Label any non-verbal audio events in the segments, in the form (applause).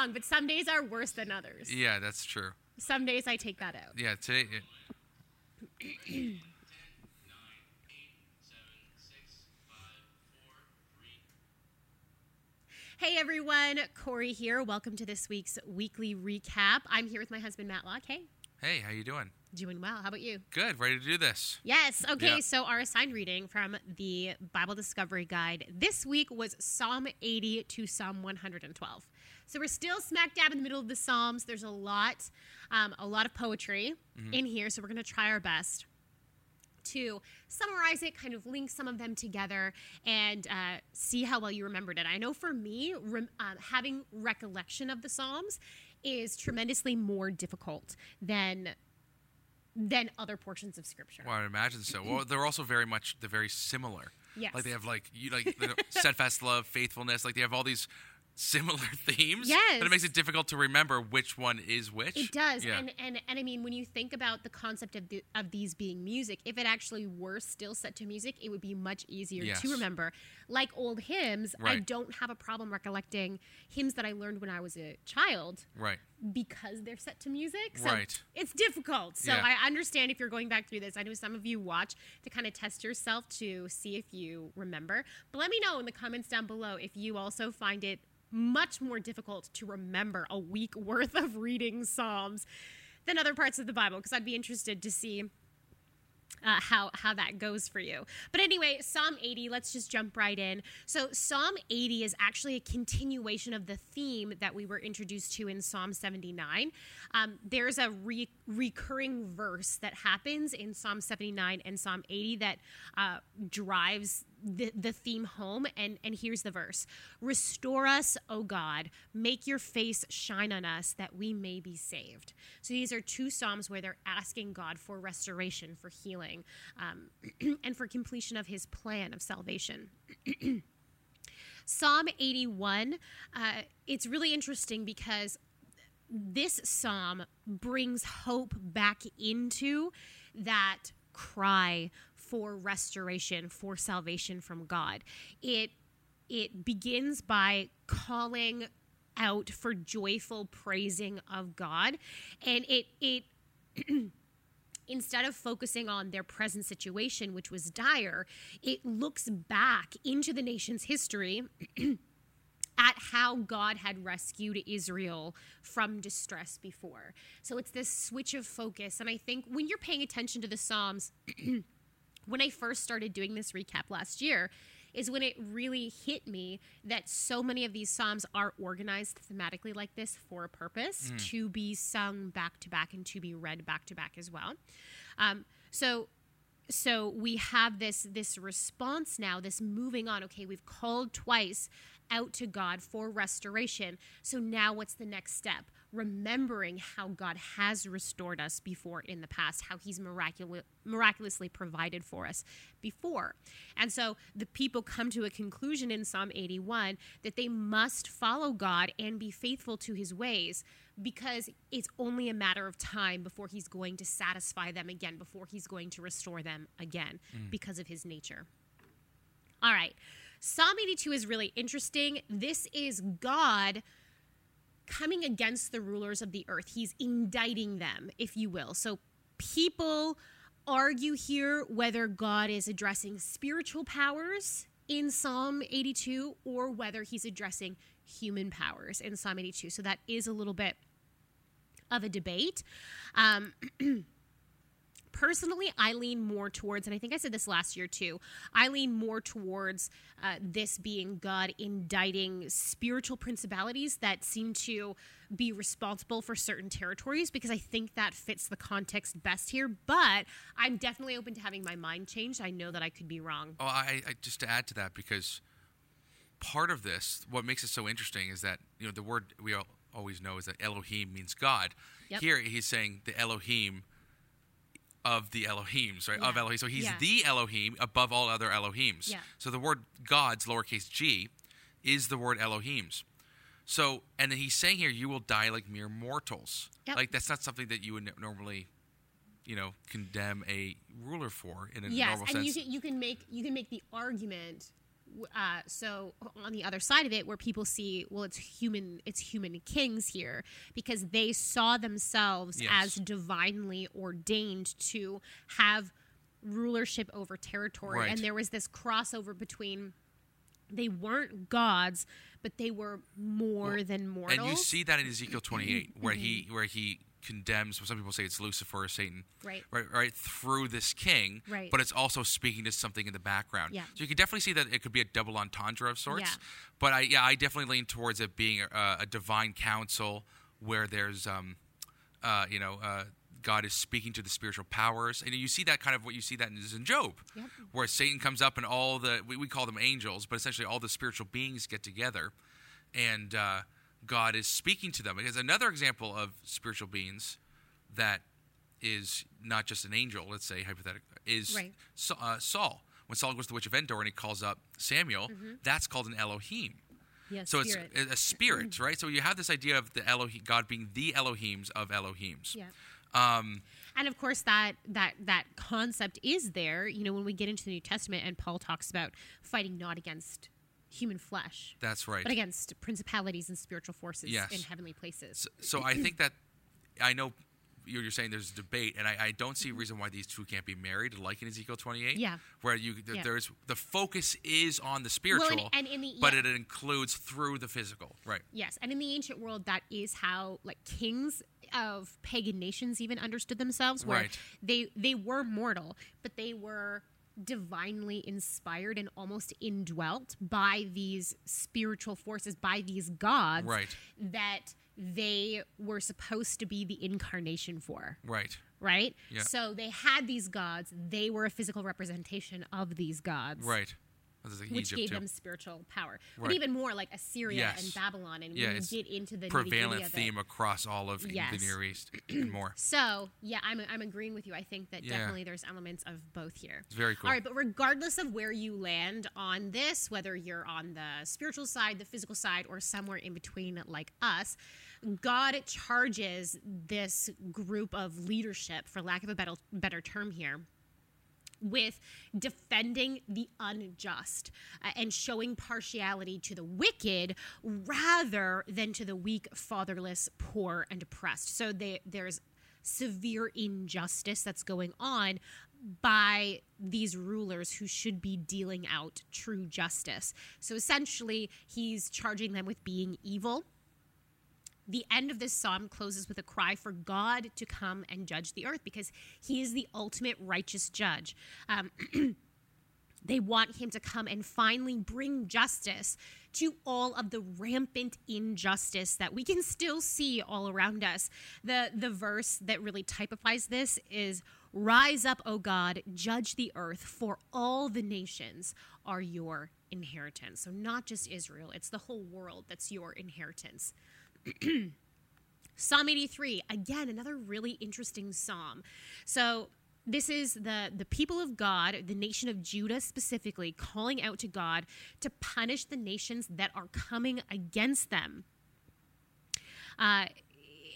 long, but some days are worse than others. Yeah, that's true. Some days I take that out. Yeah, today. It, (clears throat) Hey everyone, Corey here. Welcome to this week's weekly recap. I'm here with my husband Matt Locke. Hey, hey, how you doing? doing well. How about you? Good. Ready to do this? Yes. Okay. Yeah. So our assigned reading from the Bible Discovery Guide this week was Psalm 80 to Psalm 112. So we're still smack dab in the middle of the Psalms. There's a lot, um, a lot of poetry in here. So we're going to try our best to summarize it, kind of link some of them together, and uh, see how well you remembered it. I know for me, rem- um, having recollection of the Psalms is tremendously more difficult than than other portions of Scripture. Well, I imagine so. (clears throat) Well, they're also very much they're very similar. Yes. Like they have like you like (laughs) steadfast love, faithfulness. Like they have all these similar (laughs) themes. Yes. But it makes it difficult to remember which one is which. It does, Yeah. and, and and I mean, when you think about the concept of the, of these being music, if it actually were still set to music, it would be much easier Yes. to remember. Like old hymns, I don't have a problem recollecting hymns that I learned when I was a child right. because they're set to music. So Right. It's difficult. So Yeah. I understand if you're going back through this. I know some of you watch to kind of test yourself to see if you remember. But let me know in the comments down below if you also find it much more difficult to remember a week (laughs) worth of reading Psalms than other parts of the Bible, because I'd be interested to see uh, how how that goes for you. But anyway, Psalm 80. Let's just jump right in. So Psalm 80 is actually a continuation of the theme that we were introduced to in Psalm 79. Um, there's a re- recurring verse that happens in Psalm 79 and Psalm 80 that uh, drives the, the theme home and and here's the verse. Restore us o god. Make your face shine on us that we may be saved. So these are two psalms where they're asking god for restoration for healing um, (clears throat) and for completion of his plan of salvation. (clears throat) Psalm 81 uh, it's really interesting because this psalm brings hope back into that cry for restoration for salvation from god it it begins by calling out for joyful praising of god and it it (clears throat) instead of focusing on their present situation which was dire it looks back into the nation's history (clears throat) at how God had rescued Israel from distress before. So it's this switch of focus. And I think when you're paying attention to the Psalms, (clears throat) when I first started doing this recap last year, is when it really hit me that so many of these Psalms are organized thematically like this for a purpose to be sung back to back and to be read back to back as well. Um, so so we have this this response now this moving on okay we've called twice out to god for restoration so now what's the next step remembering how god has restored us before in the past how he's miraculous, miraculously provided for us before and so the people come to a conclusion in psalm 81 that they must follow god and be faithful to his ways because it's only a matter of time before he's going to satisfy them again, before he's going to restore them again mm. because of his nature. All right. Psalm 82 is really interesting. This is God coming against the rulers of the earth. He's indicting them, if you will. So people argue here whether God is addressing spiritual powers in Psalm 82 or whether he's addressing human powers in Psalm 82. So that is a little bit of a debate. Um, (clears throat) personally, I lean more towards, and I think I said this last year too, I lean more towards uh, this being God indicting spiritual principalities that seem to be responsible for certain territories because I think that fits the context best here. But I'm definitely open to having my mind changed. I know that I could be wrong. Oh, I, I just to add to that because part of this, what makes it so interesting is that you know the word we all, always know is that Elohim means God. Yep. Here he's saying the Elohim of the Elohims, right? Of Elohim. So he's Yeah. the Elohim above all other Elohims. Yeah. So the word God's lowercase g is the word Elohims. So and then he's saying here, you will die like mere mortals. Yep. Like that's not something that you would normally, you know, condemn a ruler for in a yes normal and sense. you can you can make you can make the argument uh, so on the other side of it, where people see, well, it's human, it's human kings here because they saw themselves Yes. as divinely ordained to have rulership over territory, Right. and there was this crossover between they weren't gods, but they were more Well, than mortals. And you see that in Ezekiel 28, where he where he condemns. Some people say it's Lucifer or Satan, Right. Right, right through this king. Right. But it's also speaking to something in the background. Yeah. So you can definitely see that it could be a double entendre of sorts. Yeah. But I yeah I definitely lean towards it being a, a divine council where there's um uh you know uh. God is speaking to the spiritual powers, and you see that kind of what you see that in, in Job, Yep. where Satan comes up and all the we, we call them angels, but essentially all the spiritual beings get together, and uh, God is speaking to them. Because another example of spiritual beings that is not just an angel, let's say hypothetically, is Right. Sa- uh, Saul. When Saul goes to the witch of Endor and he calls up Samuel, that's called an Elohim. Yes, So spirit. it's a- a spirit, right? So you have this idea of the Elohim, God being the Elohims of Elohims. yeah. Um, and of course that that that concept is there you know when we get into the new testament and paul talks about fighting not against human flesh that's right. but against principalities and spiritual forces Yes. in heavenly places So, so I think that I know you're, you're saying there's a debate, and I, I don't see a mm-hmm. reason why these two can't be married, like in Ezekiel 28. Yeah. Where you th- Yeah. there's the focus is on the spiritual, and in the- but yeah. it includes through the physical. Right. yes and in the ancient world that is how like kings of pagan nations even understood themselves where Right. they they were mortal but they were divinely inspired and almost indwelt by these spiritual forces by these gods Right. that they were supposed to be the incarnation for Right. right Yeah. so they had these gods they were a physical representation of these gods Right. Like which Egypt gave too. them spiritual power but even more like assyria Yes. and babylon and Yeah, when you get into the prevalent of it. theme across all of Yes. the Near East (clears throat) and more. so yeah I'm, I'm agreeing with you i think that Yeah. definitely there's elements of both here It's very cool. all right but regardless of where you land on this whether you're on the spiritual side the physical side or somewhere in between like us god charges this group of leadership for lack of a better, better term here with defending the unjust uh, and showing partiality to the wicked rather than to the weak, fatherless, poor, and oppressed. So they, there's severe injustice that's going on by these rulers who should be dealing out true justice. So essentially, he's charging them with being evil the end of this psalm closes with a cry for God to come and judge the earth because he is the ultimate righteous judge. Um, (clears throat) they want him to come and finally bring justice to all of the rampant injustice that we can still see all around us. The the verse that really typifies this is rise up O God judge the earth for all the nations are your inheritance. So not just Israel, it's the whole world that's your inheritance. (clears throat) Psalm 83, again, another really interesting psalm. So, this is the, the people of God, the nation of Judah specifically, calling out to God to punish the nations that are coming against them. Uh,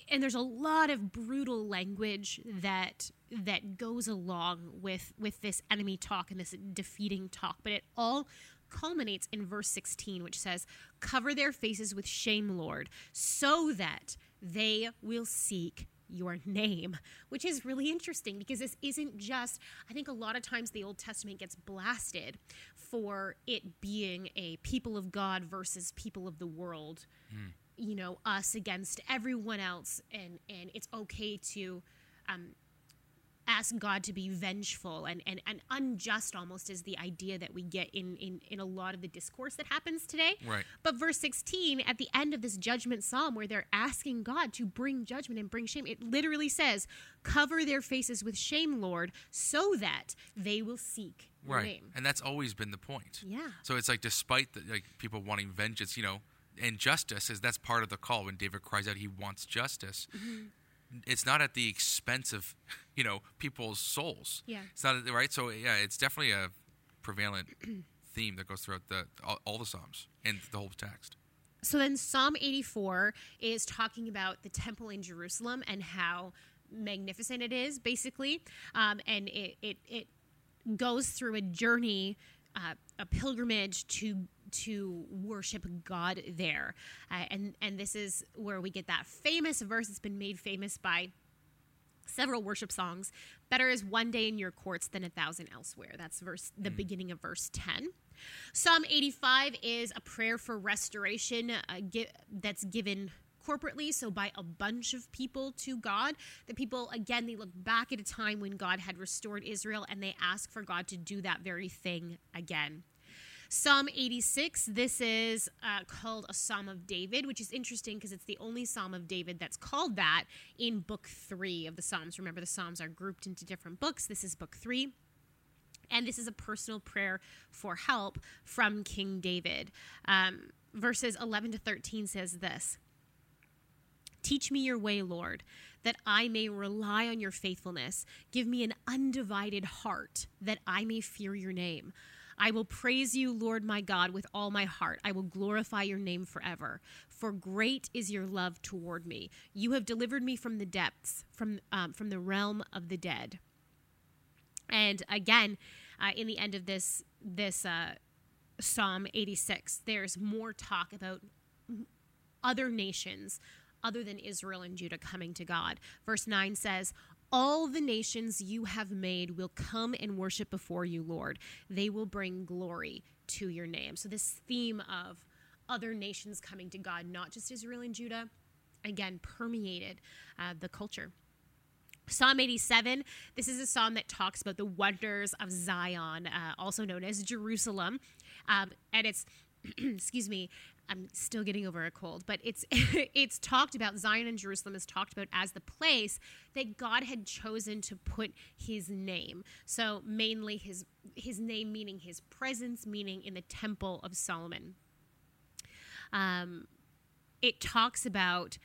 and there's a lot of brutal language that that goes along with with this enemy talk and this defeating talk but it all culminates in verse 16 which says cover their faces with shame lord so that they will seek your name which is really interesting because this isn't just i think a lot of times the old testament gets blasted for it being a people of god versus people of the world you know us against everyone else and and it's okay to um ask god to be vengeful and and, and unjust almost is the idea that we get in, in in a lot of the discourse that happens today Right. but verse 16 at the end of this judgment psalm where they're asking god to bring judgment and bring shame it literally says cover their faces with shame lord so that they will seek your Right. name And that's always been the point. Yeah. So it's like despite the, like people wanting vengeance, you know, and justice is that's part of the call when David cries out he wants justice. Mm-hmm. It's not at the expense of, (laughs) you know, people's souls. Yeah. It's not right. So yeah, it's definitely a prevalent (clears throat) theme that goes throughout the all, all the psalms and the whole text. So then Psalm 84 is talking about the temple in Jerusalem and how magnificent it is, basically. Um, and it, it, it goes through a journey uh, a pilgrimage to to worship God there, uh, and and this is where we get that famous verse. It's been made famous by several worship songs. Better is one day in your courts than a thousand elsewhere. That's verse the Mm. beginning of verse ten. Psalm 85 is a prayer for restoration uh, gi- that's given corporately, so by a bunch of people to God. The people, again, they look back at a time when God had restored Israel and they ask for God to do that very thing again. Psalm 86, this is uh, called a Psalm of David, which is interesting because it's the only Psalm of David that's called that in book three of the Psalms. Remember, the Psalms are grouped into different books. This is book three. And this is a personal prayer for help from King David. Um, verses 11 to 13 says this Teach me your way, Lord, that I may rely on your faithfulness. Give me an undivided heart, that I may fear your name. I will praise you, Lord my God, with all my heart. I will glorify your name forever. For great is your love toward me. You have delivered me from the depths, from, um, from the realm of the dead. And again, uh, in the end of this this uh, Psalm 86, there's more talk about other nations other than Israel and Judah coming to God. Verse 9 says, All the nations you have made will come and worship before you, Lord. They will bring glory to your name. So, this theme of other nations coming to God, not just Israel and Judah, again, permeated uh, the culture. Psalm 87, this is a psalm that talks about the wonders of Zion, uh, also known as Jerusalem. Um, and it's, (clears throat) excuse me, I'm still getting over a cold, but it's (laughs) it's talked about Zion and Jerusalem is talked about as the place that God had chosen to put his name. So mainly his his name meaning his presence meaning in the temple of Solomon. Um it talks about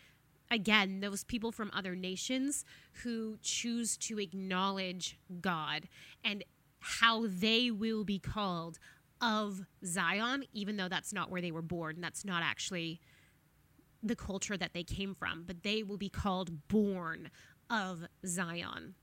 again those people from other nations who choose to acknowledge God and how they will be called of Zion, even though that's not where they were born. That's not actually the culture that they came from, but they will be called born of Zion.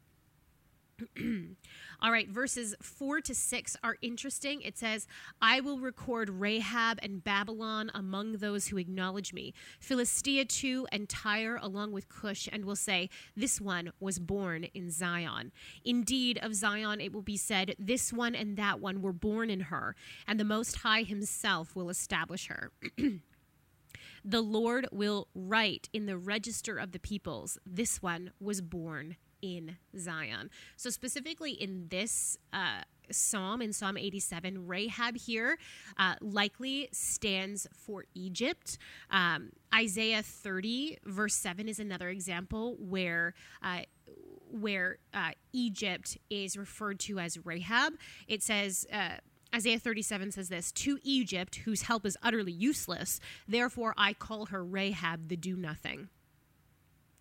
All right, verses four to six are interesting. It says, I will record Rahab and Babylon among those who acknowledge me, Philistia too, and Tyre along with Cush, and will say, This one was born in Zion. Indeed, of Zion it will be said, This one and that one were born in her, and the Most High himself will establish her. (clears throat) the Lord will write in the register of the peoples, This one was born in Zion. So, specifically in this uh, psalm, in Psalm 87, Rahab here uh, likely stands for Egypt. Um, Isaiah 30, verse 7 is another example where. Uh, where uh, Egypt is referred to as Rahab. It says, uh, Isaiah 37 says this To Egypt, whose help is utterly useless, therefore I call her Rahab the do nothing.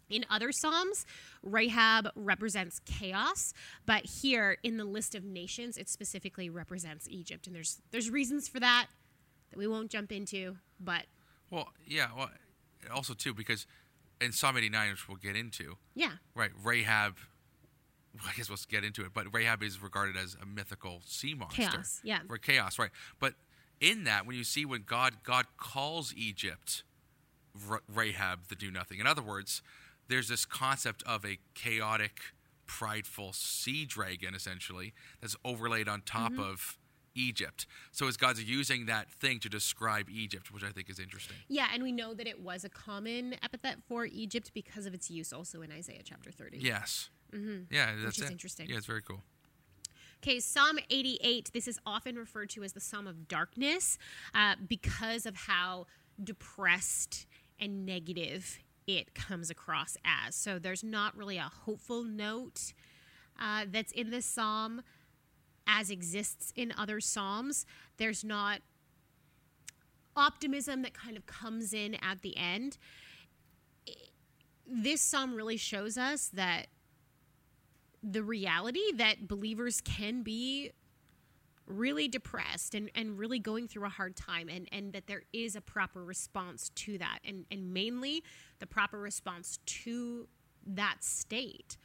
In other Psalms, Rahab represents chaos, but here in the list of nations, it specifically represents Egypt. And there's there's reasons for that that we won't jump into, but Well, yeah. Well, also too because in Psalm 89, which we'll get into, yeah, right? Rahab. Well, I guess we'll get into it, but Rahab is regarded as a mythical sea monster. Chaos, yeah. For chaos, right? But in that, when you see when God God calls Egypt Rahab the do nothing. In other words, there's this concept of a chaotic, prideful sea dragon, essentially, that's overlaid on top Mm-hmm. of Egypt. So as God's using that thing to describe Egypt, which I think is interesting. yeah, and we know that it was a common epithet for Egypt because of its use also in Isaiah chapter 30. Yes. Mm-hmm. Yeah, that's is it. interesting. Yeah, it's very cool. Okay, Psalm 88. This is often referred to as the Psalm of Darkness uh, because of how depressed and negative it comes across as. So there's not really a hopeful note uh, that's in this psalm as exists in other psalms. There's not optimism that kind of comes in at the end. This psalm really shows us that the reality that believers can be really depressed and, and really going through a hard time and, and that there is a proper response to that and, and mainly the proper response to that state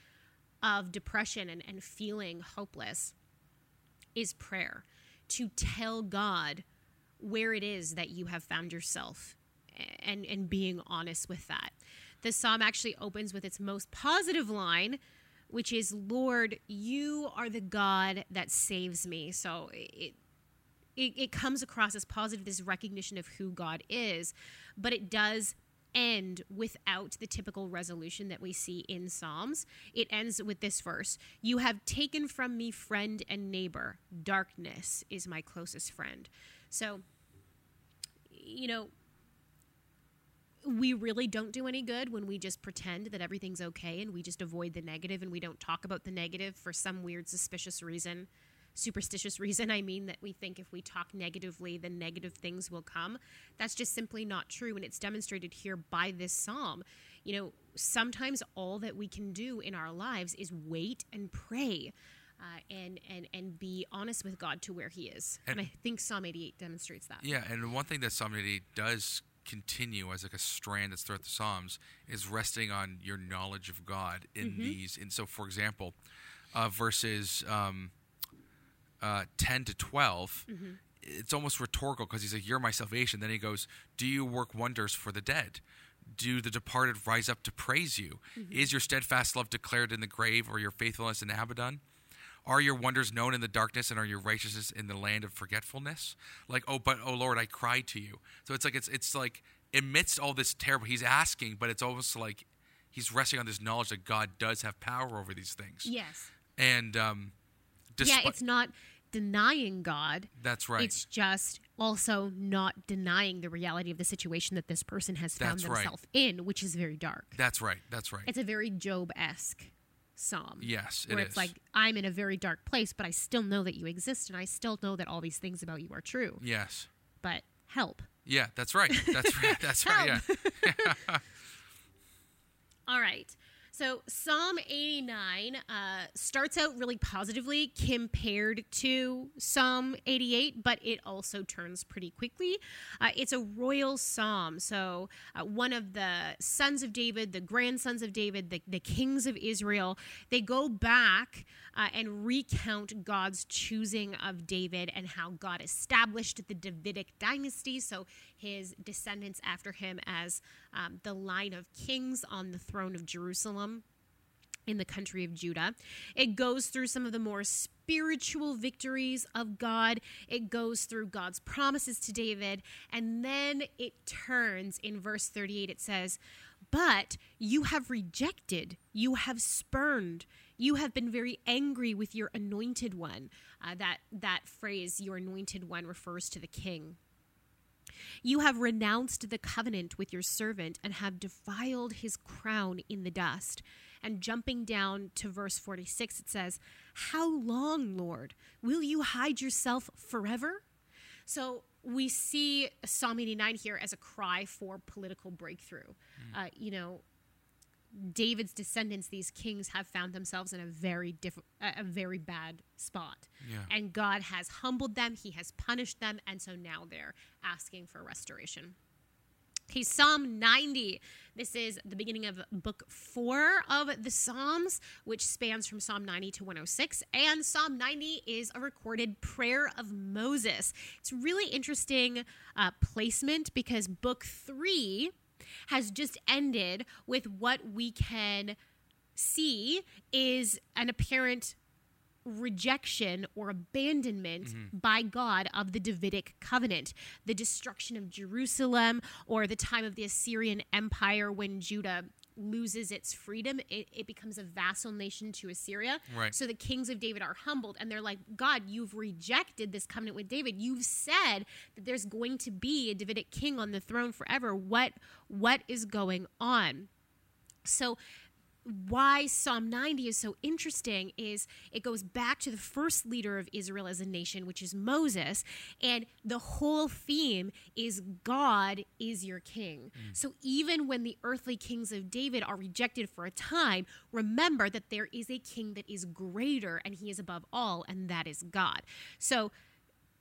of depression and, and feeling hopeless is prayer to tell God where it is that you have found yourself and and being honest with that. The psalm actually opens with its most positive line, which is Lord, you are the God that saves me. So it it, it comes across as positive this recognition of who God is, but it does end without the typical resolution that we see in Psalms. It ends with this verse You have taken from me friend and neighbor. Darkness is my closest friend. So, you know, we really don't do any good when we just pretend that everything's okay and we just avoid the negative and we don't talk about the negative for some weird suspicious reason superstitious (laughs) reason i mean that we think if we talk negatively then negative things will come. That's just simply not true and it's demonstrated here by this psalm. You know sometimes all that we can do in our lives is wait and pray uh, and and and be honest with God to where He is, and, and I think Psalm 88 demonstrates that. Yeah, and one thing that Psalm 88 does continue as like a strand that's throughout the Psalms is resting on your knowledge of God in mm-hmm. these. And so, for example, uh, verses um, uh, 10 to 12, mm-hmm. it's almost rhetorical because he's like, You're my salvation. Then he goes, Do you work wonders for the dead? Do the departed rise up to praise you? Mm-hmm. Is your steadfast love declared in the grave or your faithfulness in Abaddon? Are your wonders known in the darkness and are your righteousness in the land of forgetfulness? Like, oh, but oh Lord, I cried to you. So it's like it's it's like amidst all this terrible, he's asking, but it's almost like he's resting on this knowledge that God does have power over these things. Yes. And um, yeah, it's not denying God. That's right. It's just also not denying the reality of the situation that this person has found themselves right. in, which is very dark. That's right. That's right. It's a very Job esque psalm. Yes, where it's like I'm in a very dark place, but I still know that you exist, and I still know that all these things about you are true. Yes, but help. Yeah, that's right. That's right. That's right. Yeah. (laughs) (laughs) all right. So Psalm 89 uh, starts out really positively compared to Psalm 88, but it also turns pretty quickly. Uh, it's a royal psalm. So uh, one of the sons of David, the grandsons of David, the, the kings of Israel, they go back uh, and recount God's choosing of David and how God established the Davidic dynasty. So his descendants after him as um, the line of kings on the throne of Jerusalem in the country of Judah. It goes through some of the more spiritual victories of God. It goes through God's promises to David. And then it turns in verse 38, it says, But you have rejected, you have spurned, you have been very angry with your anointed one. Uh, that, that phrase, your anointed one, refers to the king. You have renounced the covenant with your servant and have defiled his crown in the dust. And jumping down to verse 46, it says, How long, Lord? Will you hide yourself forever? So we see Psalm 89 here as a cry for political breakthrough. Mm. Uh, you know, David's descendants, these kings, have found themselves in a very diff- a very bad spot, yeah. and God has humbled them. He has punished them, and so now they're asking for restoration. Okay, Psalm 90. This is the beginning of book four of the Psalms, which spans from Psalm 90 to 106. And Psalm 90 is a recorded prayer of Moses. It's really interesting uh, placement because book three has just ended with what we can see is an apparent rejection or abandonment mm-hmm. by God of the Davidic covenant, the destruction of Jerusalem, or the time of the Assyrian Empire when Judah loses its freedom, it, it, becomes a vassal nation to Assyria. Right. So the kings of David are humbled and they're like, God, you've rejected this covenant with David. You've said that there's going to be a Davidic king on the throne forever. What what is going on? So why Psalm 90 is so interesting is it goes back to the first leader of Israel as a nation, which is Moses. And the whole theme is God is your king. Mm. So even when the earthly kings of David are rejected for a time, remember that there is a king that is greater and he is above all, and that is God. So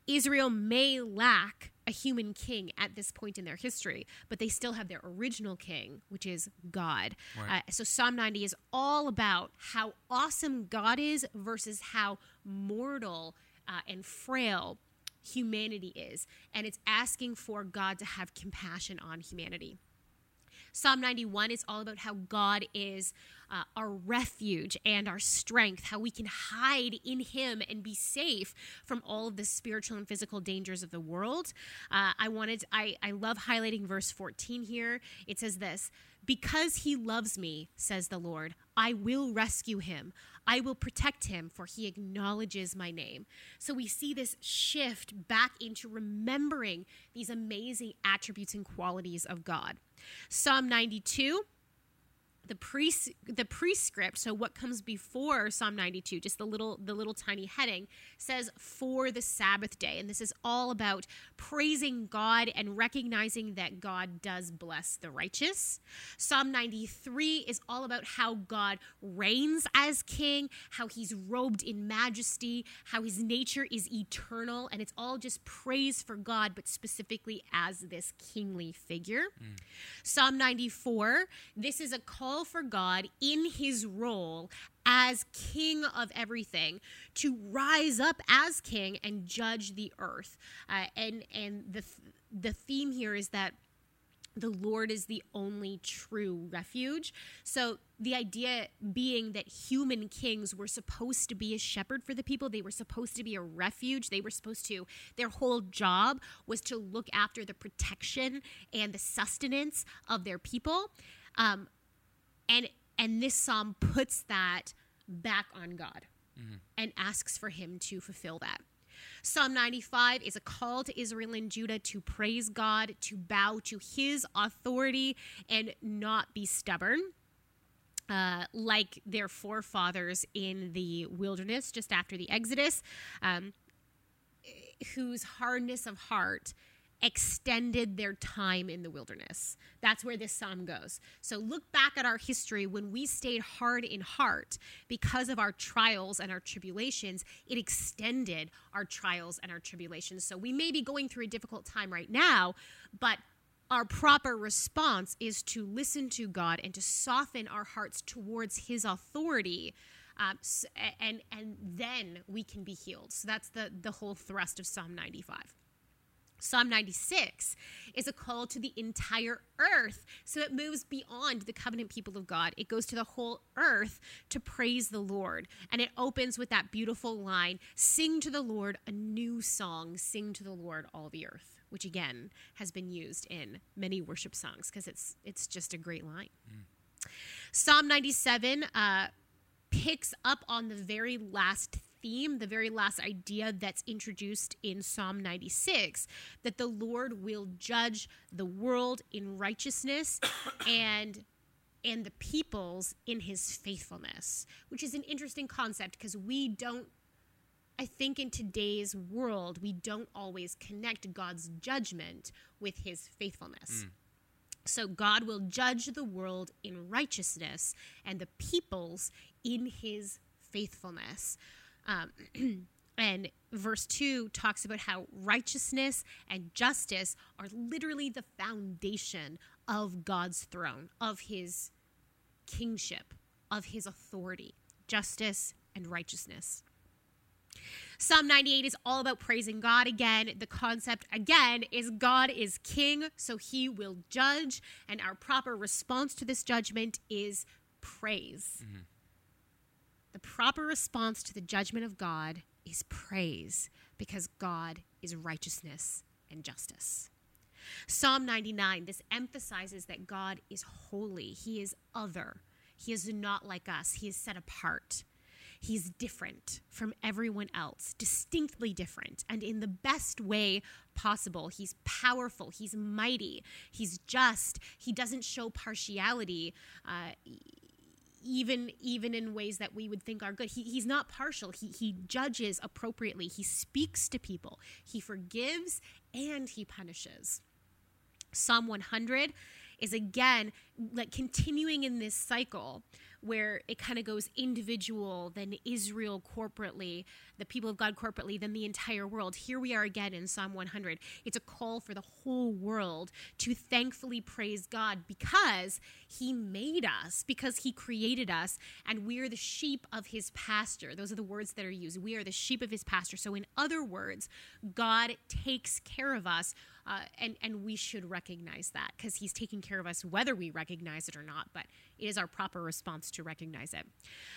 Israel may lack a human king at this point in their history, but they still have their original king, which is God. Right. Uh, so Psalm 90 is all about how awesome God is versus how mortal uh, and frail humanity is, and it's asking for God to have compassion on humanity. Psalm 91 is all about how God is uh, our refuge and our strength, how we can hide in Him and be safe from all of the spiritual and physical dangers of the world. Uh, I wanted, I, I love highlighting verse 14 here. It says this Because He loves me, says the Lord, I will rescue Him. I will protect him, for he acknowledges my name. So we see this shift back into remembering these amazing attributes and qualities of God. Psalm 92 the pre the prescript so what comes before psalm 92 just the little the little tiny heading says for the sabbath day and this is all about praising god and recognizing that god does bless the righteous psalm 93 is all about how god reigns as king how he's robed in majesty how his nature is eternal and it's all just praise for god but specifically as this kingly figure mm. psalm 94 this is a call call for God in his role as king of everything to rise up as king and judge the earth. Uh, and and the the theme here is that the Lord is the only true refuge. So, the idea being that human kings were supposed to be a shepherd for the people, they were supposed to be a refuge. They were supposed to, their whole job was to look after the protection and the sustenance of their people. Um, and and this psalm puts that back on God mm-hmm. and asks for him to fulfill that. Psalm 95 is a call to Israel and Judah to praise God, to bow to his authority, and not be stubborn. Uh, like their forefathers in the wilderness just after the Exodus, um, whose hardness of heart extended their time in the wilderness. That's where this psalm goes. So look back at our history when we stayed hard in heart because of our trials and our tribulations, it extended our trials and our tribulations. So we may be going through a difficult time right now, but our proper response is to listen to God and to soften our hearts towards his authority. Um, and and then we can be healed. So that's the the whole thrust of Psalm 95. Psalm 96 is a call to the entire earth. So it moves beyond the covenant people of God. It goes to the whole earth to praise the Lord. And it opens with that beautiful line Sing to the Lord a new song, sing to the Lord all the earth, which again has been used in many worship songs because it's, it's just a great line. Mm. Psalm 97 uh, picks up on the very last theme, the very last idea that's introduced in Psalm 96 that the Lord will judge the world in righteousness (coughs) and and the peoples in his faithfulness, which is an interesting concept because we don't I think in today's world we don't always connect God's judgment with his faithfulness. Mm. So God will judge the world in righteousness and the peoples in his faithfulness. Um, (clears throat) and verse 2 talks about how righteousness and justice are literally the foundation of God's throne, of his kingship, of his authority, justice and righteousness. Psalm 98 is all about praising God again. The concept again is God is king, so he will judge, and our proper response to this judgment is praise. Mm-hmm. The proper response to the judgment of God is praise because God is righteousness and justice. Psalm 99, this emphasizes that God is holy, He is other, He is not like us, He is set apart. He's different from everyone else, distinctly different, and in the best way possible. He's powerful, he's mighty, he's just, he doesn't show partiality. Uh, even even in ways that we would think are good. He, he's not partial. He, he judges appropriately. He speaks to people. He forgives and he punishes. Psalm 100 is again like continuing in this cycle where it kind of goes individual, then Israel corporately, the people of God corporately, then the entire world. Here we are again in Psalm 100. It's a call for the whole world to thankfully praise God because He made us, because He created us, and we are the sheep of His pasture. Those are the words that are used. We are the sheep of His pasture. So, in other words, God takes care of us uh, and and we should recognize that because he's taking care of us whether we recognize it or not. But it is our proper response to recognize it.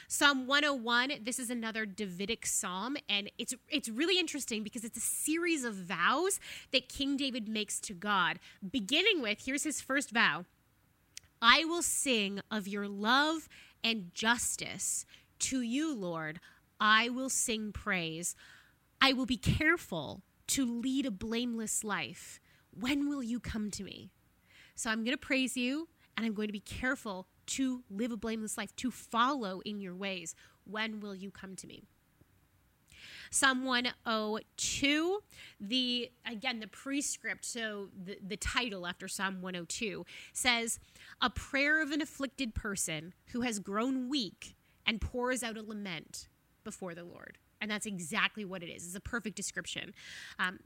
Psalm 101. This is another Davidic psalm, and it's it's really interesting because it's a series of vows that King David makes to God. Beginning with here's his first vow: I will sing of your love and justice to you, Lord. I will sing praise. I will be careful to lead a blameless life. When will you come to me? So I'm going to praise you and I'm going to be careful to live a blameless life, to follow in your ways. When will you come to me? Psalm 102, the again the prescript, so the, the title after Psalm 102 says, A prayer of an afflicted person who has grown weak and pours out a lament before the Lord. And that's exactly what it is. It's a perfect description. Um,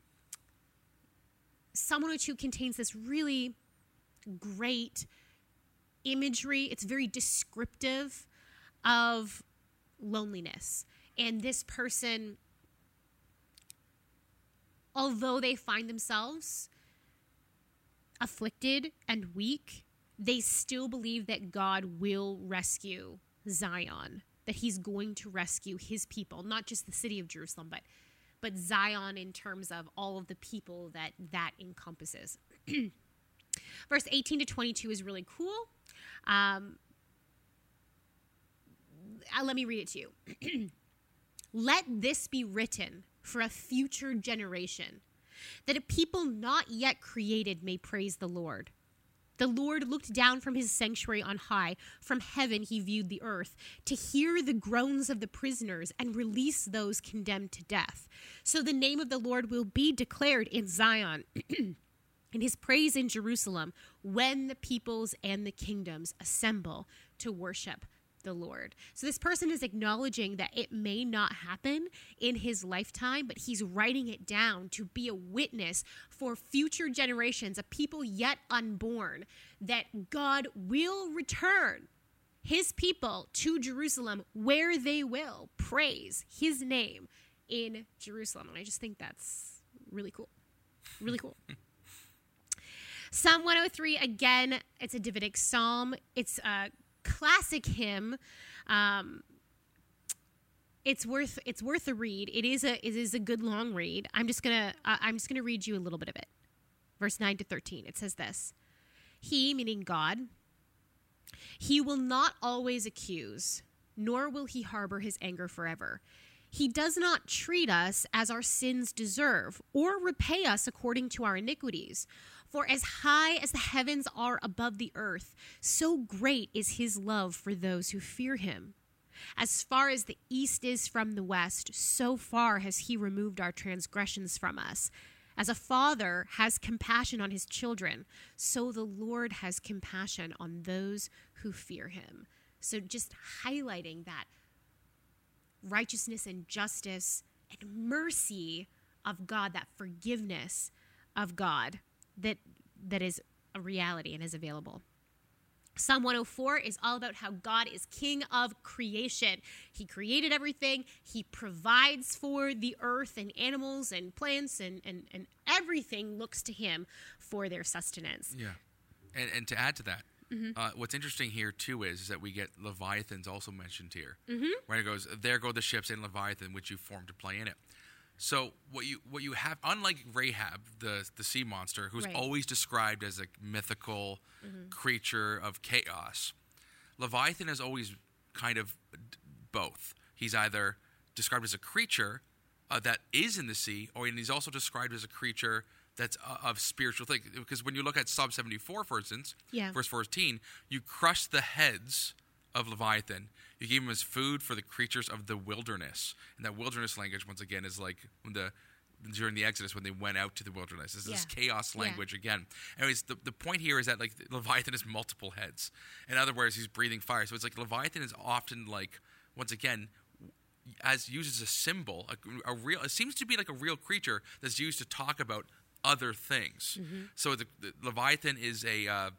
Psalm 102 contains this really great imagery. It's very descriptive of loneliness. And this person, although they find themselves afflicted and weak, they still believe that God will rescue Zion, that he's going to rescue his people, not just the city of Jerusalem, but but Zion in terms of all of the people that that encompasses. (clears throat) Verse 18 to 22 is really cool. Um, uh, let me read it to you. (clears throat) let this be written for a future generation, that a people not yet created may praise the Lord. The Lord looked down from his sanctuary on high. From heaven he viewed the earth to hear the groans of the prisoners and release those condemned to death. So the name of the Lord will be declared in Zion. (clears throat) and his praise in Jerusalem when the peoples and the kingdoms assemble to worship the Lord. So this person is acknowledging that it may not happen in his lifetime, but he's writing it down to be a witness for future generations, a people yet unborn, that God will return his people to Jerusalem where they will praise his name in Jerusalem. And I just think that's really cool. Really cool. (laughs) Psalm 103, again, it's a Davidic psalm. It's a classic hymn. Um, it's worth it's worth a read. It is a it is a good long read. I'm just gonna uh, I'm just gonna read you a little bit of it. Verse nine to thirteen. It says this: He, meaning God, he will not always accuse, nor will he harbor his anger forever. He does not treat us as our sins deserve, or repay us according to our iniquities. For as high as the heavens are above the earth, so great is his love for those who fear him. As far as the east is from the west, so far has he removed our transgressions from us. As a father has compassion on his children, so the Lord has compassion on those who fear him. So, just highlighting that righteousness and justice and mercy of God, that forgiveness of God that that is a reality and is available. Psalm 104 is all about how God is king of creation. He created everything. He provides for the earth and animals and plants and, and, and everything looks to him for their sustenance. Yeah. And, and to add to that, mm-hmm. uh, what's interesting here too is, is, that we get Leviathans also mentioned here. Mm-hmm. Where it goes, there go the ships in Leviathan which you formed to play in it. So what you what you have, unlike Rahab, the the sea monster, who's right. always described as a mythical mm-hmm. creature of chaos, Leviathan is always kind of both. He's either described as a creature uh, that is in the sea, or and he's also described as a creature that's uh, of spiritual thing. Because when you look at Psalm 74, for instance, yeah. verse 14, you crush the heads of Leviathan. You gave him as food for the creatures of the wilderness. And that wilderness language, once again, is like the during the Exodus when they went out to the wilderness. This is yeah. this chaos language yeah. again. Anyways, the, the point here is that like Leviathan has multiple heads. In other words, he's breathing fire. So it's like Leviathan is often like once again as used as a symbol, a, a real. It seems to be like a real creature that's used to talk about other things. Mm-hmm. So the, the Leviathan is a uh,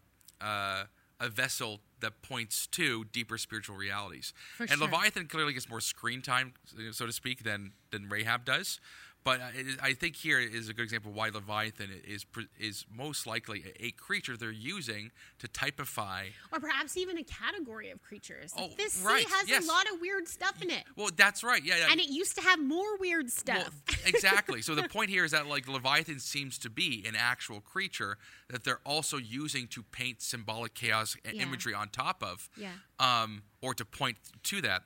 uh, a vessel that points to deeper spiritual realities. For and sure. Leviathan clearly gets more screen time, so to speak, than than Rahab does. But uh, I think here is a good example of why Leviathan is is most likely a, creature they're using to typify. Or perhaps even a category of creatures. Like, Oh, this sea has yes. a lot of weird stuff in it. Well, that's right. Yeah, yeah. And it used to have more weird Well, stuff. (laughs) exactly. So the point here is that like Leviathan seems to be an actual creature that they're also using to paint symbolic chaos and Yeah. imagery on top of, Yeah. um, or to point to that,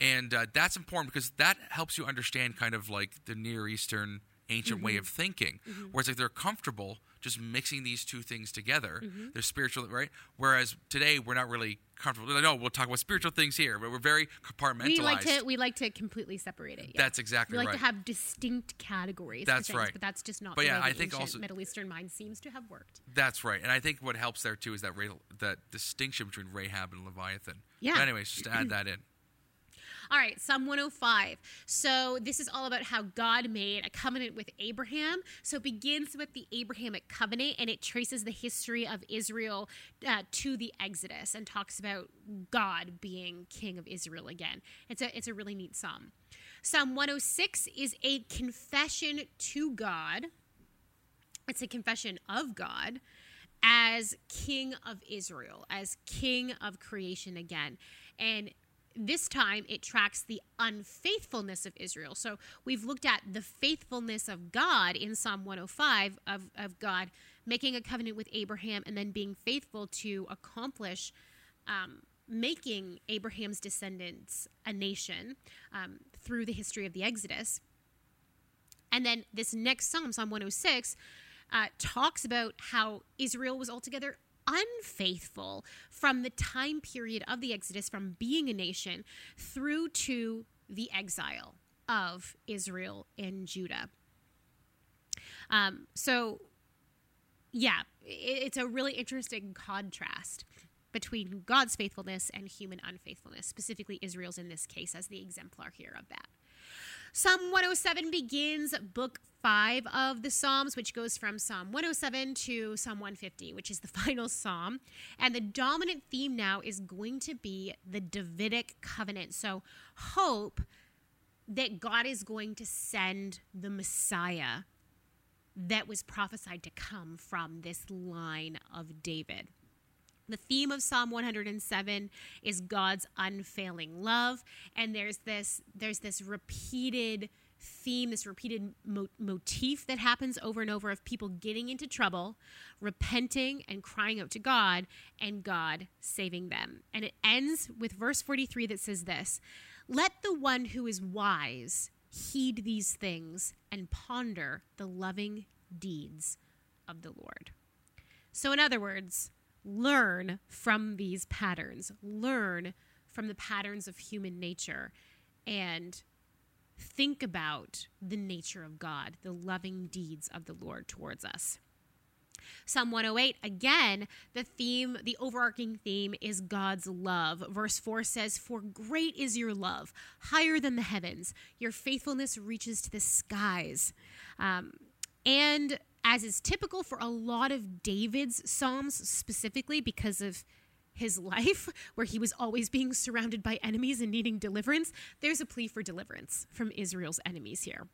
and uh, that's important because that helps you understand kind of like the Near Eastern ancient way Mm-hmm. of thinking, where it's like they're comfortable just mixing these two things together. Mm-hmm. They're spiritual, right? Whereas today we're not really comfortable. Like, no, we'll talk about spiritual things here, but we're very compartmentalized. we like to we like to completely separate it. Yeah. That's exactly right. we like right. to have distinct categories. That's things, right. But that's just not But the yeah, way I think also- Middle Eastern mind seems to have worked. That's right, and I think what helps there too is that Ra- that distinction between Rahab and Leviathan. Yeah. But anyways, just to add that in. All right, Psalm 105. So this is all about how God made a covenant with Abraham. So it begins with the Abrahamic covenant and it traces the history of Israel uh, to the Exodus and talks about God being king of Israel again. It's a it's a really neat psalm. Psalm 106 is a confession to God. It's a confession of God as king of Israel, as king of creation again. And this time it tracks the unfaithfulness of Israel. So we've looked at the faithfulness of God in Psalm 105 of, of God making a covenant with Abraham and then being faithful to accomplish um, making Abraham's descendants a nation um, through the history of the Exodus. And then this next psalm, Psalm 106, uh, talks about how Israel was altogether unfaithful from the time period of the Exodus, from being a nation, through to the exile of Israel and Judah. Um, so, yeah, it's a really interesting contrast between God's faithfulness and human unfaithfulness, specifically Israel's in this case as the exemplar here of that. Psalm 107 begins book five of the Psalms, which goes from Psalm 107 to Psalm 150, which is the (laughs) final psalm. And the dominant theme now is going to be the Davidic covenant. So, hope that God is going to send the Messiah that was prophesied to come from this line of David. The theme of Psalm 107 is God's unfailing love, and there's this there's this repeated theme, this repeated mo- motif that happens over and over of people getting into trouble, repenting and crying out to God, and God saving them. And it ends with verse 43 that says this: "Let the one who is wise heed these things and ponder the loving deeds of the Lord." So, in other words, learn from these patterns, learn from the patterns of human nature, and think about the nature of God, the loving deeds of the Lord towards us. Psalm 108, again, the theme, the overarching theme is God's love. Verse 4 says, For great is your love, higher than the heavens. Your faithfulness reaches to the skies. Um, and as is typical for a lot of David's Psalms, specifically because of his (laughs) life, where he was always being surrounded by enemies and needing deliverance, there's a plea for deliverance from Israel's enemies here.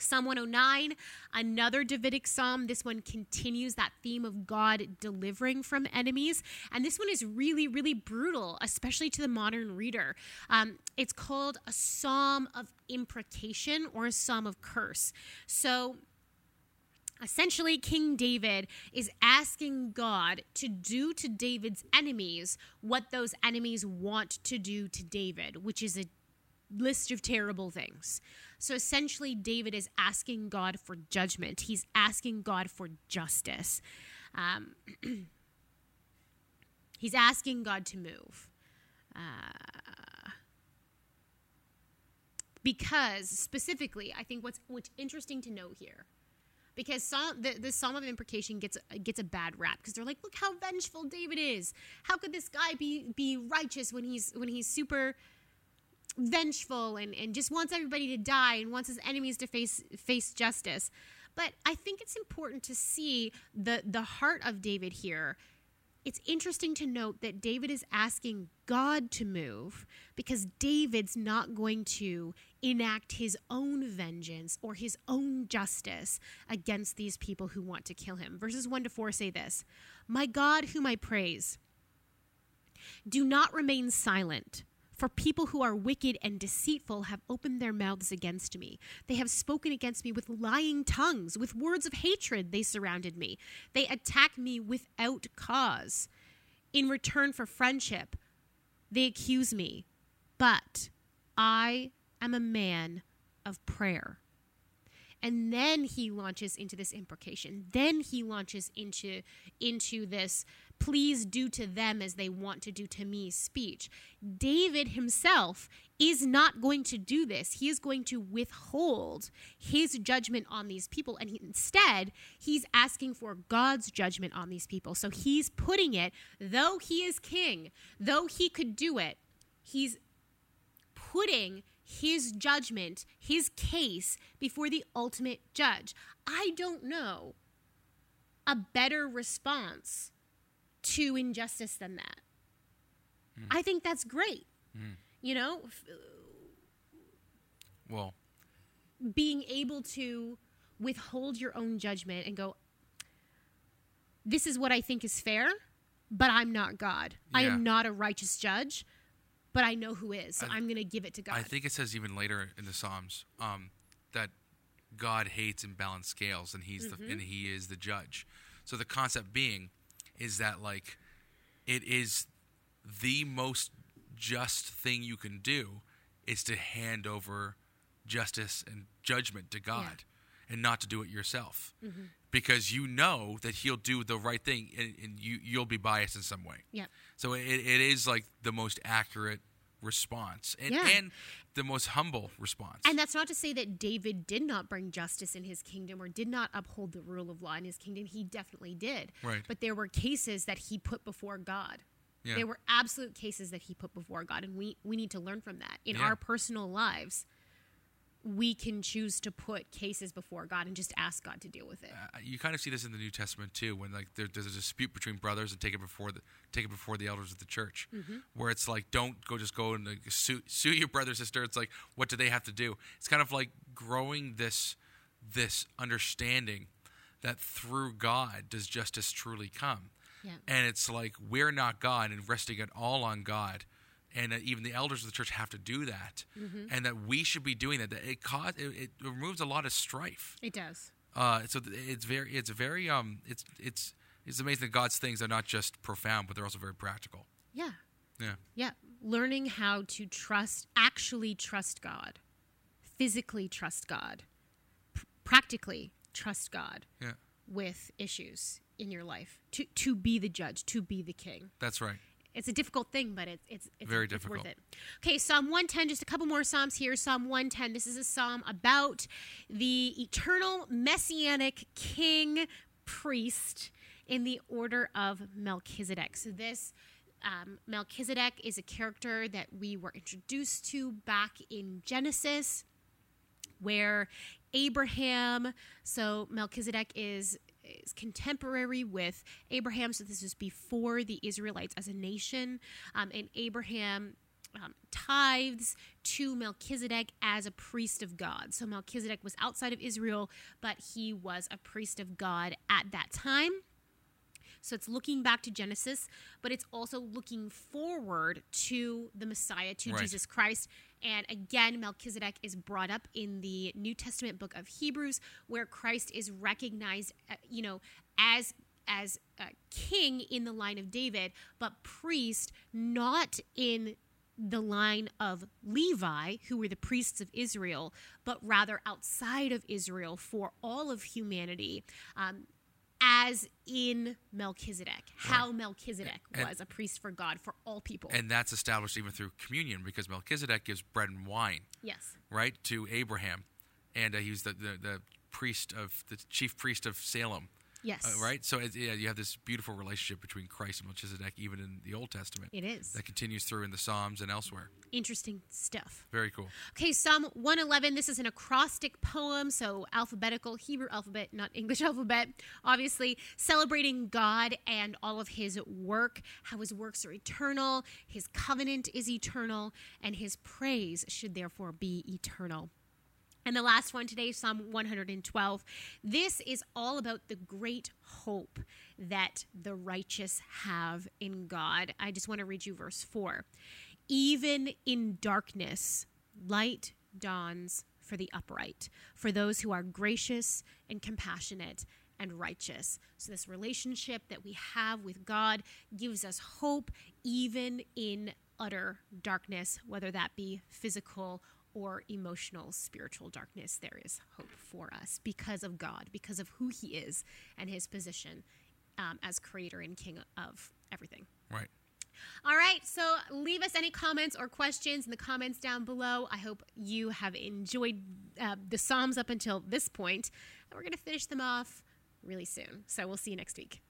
Psalm 109, another Davidic psalm. This one continues that theme of God delivering from enemies. And this one is really, really brutal, especially to the modern reader. Um, it's called a psalm of imprecation or a psalm of curse. So, Essentially, King David is asking God to do to David's enemies what those enemies want to do to David, which is a list of terrible things. So essentially, David is asking God for judgment, he's asking God for justice. Um, (clears throat) he's asking God to move. Uh, because specifically, I think what's what's interesting to know here because the, the Psalm of Imprecation gets gets a bad rap because they're like, look how vengeful David is. How could this guy be be righteous when he's when he's super vengeful and, and just wants everybody to die and wants his enemies to face face justice. But I think it's important to see the the heart of David here. It's interesting to note that David is asking God to move because David's not going to enact his own vengeance or his own justice against these people who want to kill him. Verses 1 to 4 say this My God, whom I praise, do not remain silent. For people who are wicked and deceitful have opened their mouths against me. They have spoken against me with lying tongues. With words of hatred, they surrounded me. They attack me without cause. In return for friendship, they accuse me. But I am a man of prayer. And then he launches into this imprecation. Then he launches into, into this please do to them as they want to do to me speech. David himself is not going to do this. He is going to withhold his judgment on these people. And he, instead, he's asking for God's judgment on these people. So he's putting it, though he is king, though he could do it, he's putting his judgment, his case before the ultimate judge. I don't know a better response to injustice than that. Mm. I think that's great. Mm. You know, well, being able to withhold your own judgment and go, this is what I think is fair, but I'm not God. Yeah. I am not a righteous judge, but I know who is. So I, am going to give it to God. I think it says even later in the Psalms um, that God hates imbalanced scales, and he's mm-hmm. the and he is the judge. So the concept being is that like it is the most just thing you can do is to hand over justice and judgment to God yeah. and not to do it yourself. Mm-hmm. Because you know that he'll do the right thing and, and, you you'll be biased in some way. Yeah. So it, it is like the most accurate response and, yeah. and the most humble response. And that's not to say that David did not bring justice in his kingdom or did not uphold the rule of law in his kingdom. He definitely did. Right. But there were cases that he put before God. Yeah. There were absolute cases that he put before God, and we, we need to learn from that in yeah. our personal lives we can choose to put cases before God and just ask God to deal with it. Uh, you kind of see this in the New Testament too, when like there, there's a dispute between brothers and take it before the take it before the elders of the church, mm-hmm. where it's like don't go just go and like, sue sue your brother sister. It's like what do they have to do? It's kind of like growing this this understanding that through God does justice truly come. Yeah. And it's like we're not God and resting it all on God and even the elders of the church have to do that, mm-hmm. and that we should be doing that. That it cause it, it removes a lot of strife. It does. Uh, so it's very, it's very, um, it's it's it's amazing that God's things are not just profound, but they're also very practical. Yeah. Yeah. Yeah. Learning how to trust, actually trust God, physically trust God, pr- practically trust God. Yeah. With issues in your life, to to be the judge, to be the king. That's right it's a difficult thing, but it's it's, it's very it's difficult. worth it. Okay, Psalm 110, just a couple more psalms here. Psalm 110. This is a psalm about the eternal messianic king priest in the order of Melchizedek. So this um, Melchizedek is a character that we were introduced to back in Genesis, where Abraham. So Melchizedek is is contemporary with Abraham. So this is before the Israelites as a nation. Um, and Abraham um, tithes to Melchizedek as a priest of God. So Melchizedek was outside of Israel, but he was a priest of God at that time. So it's looking back to Genesis, but it's also looking forward to the Messiah, to right. Jesus Christ. And again, Melchizedek is brought up in the New Testament book of Hebrews, where Christ is recognized, uh, you know, as as a king in the line of David, but priest not in the line of Levi, who were the priests of Israel, but rather outside of Israel for all of humanity. Um, as in Melchizedek, how right. Melchizedek and, was a priest for God for all people. And that's established even through communion because Melchizedek gives bread and wine. Yes. Right to Abraham, and uh, he was the, the, the priest of the chief priest of Salem. Yes. Uh, right? So it, yeah, you have this beautiful relationship between Christ and Melchizedek, even in the Old Testament. It is. That continues through in the Psalms and elsewhere. Interesting stuff. Very cool. Okay, Psalm 111. This is an acrostic poem, so alphabetical, Hebrew alphabet, not English (laughs) alphabet. Obviously, celebrating God and all of his work, how his works are eternal, his covenant is eternal, and his praise should therefore be eternal. And the last one today, Psalm 112. This is all about the great hope that the righteous have in God. I just want to read you verse 4. Even in darkness, light dawns for the upright, for those who are gracious and compassionate and righteous. So, this relationship that we have with God gives us hope even in utter darkness, whether that be physical or emotional, spiritual darkness, there is hope for us because of God, because of who He is and His position um, as creator and king of everything. Right. All right, so leave us any comments or questions in the comments down below. I hope you have enjoyed uh, the Psalms up until this point, and we're going to finish them off really soon. So we'll see you next week.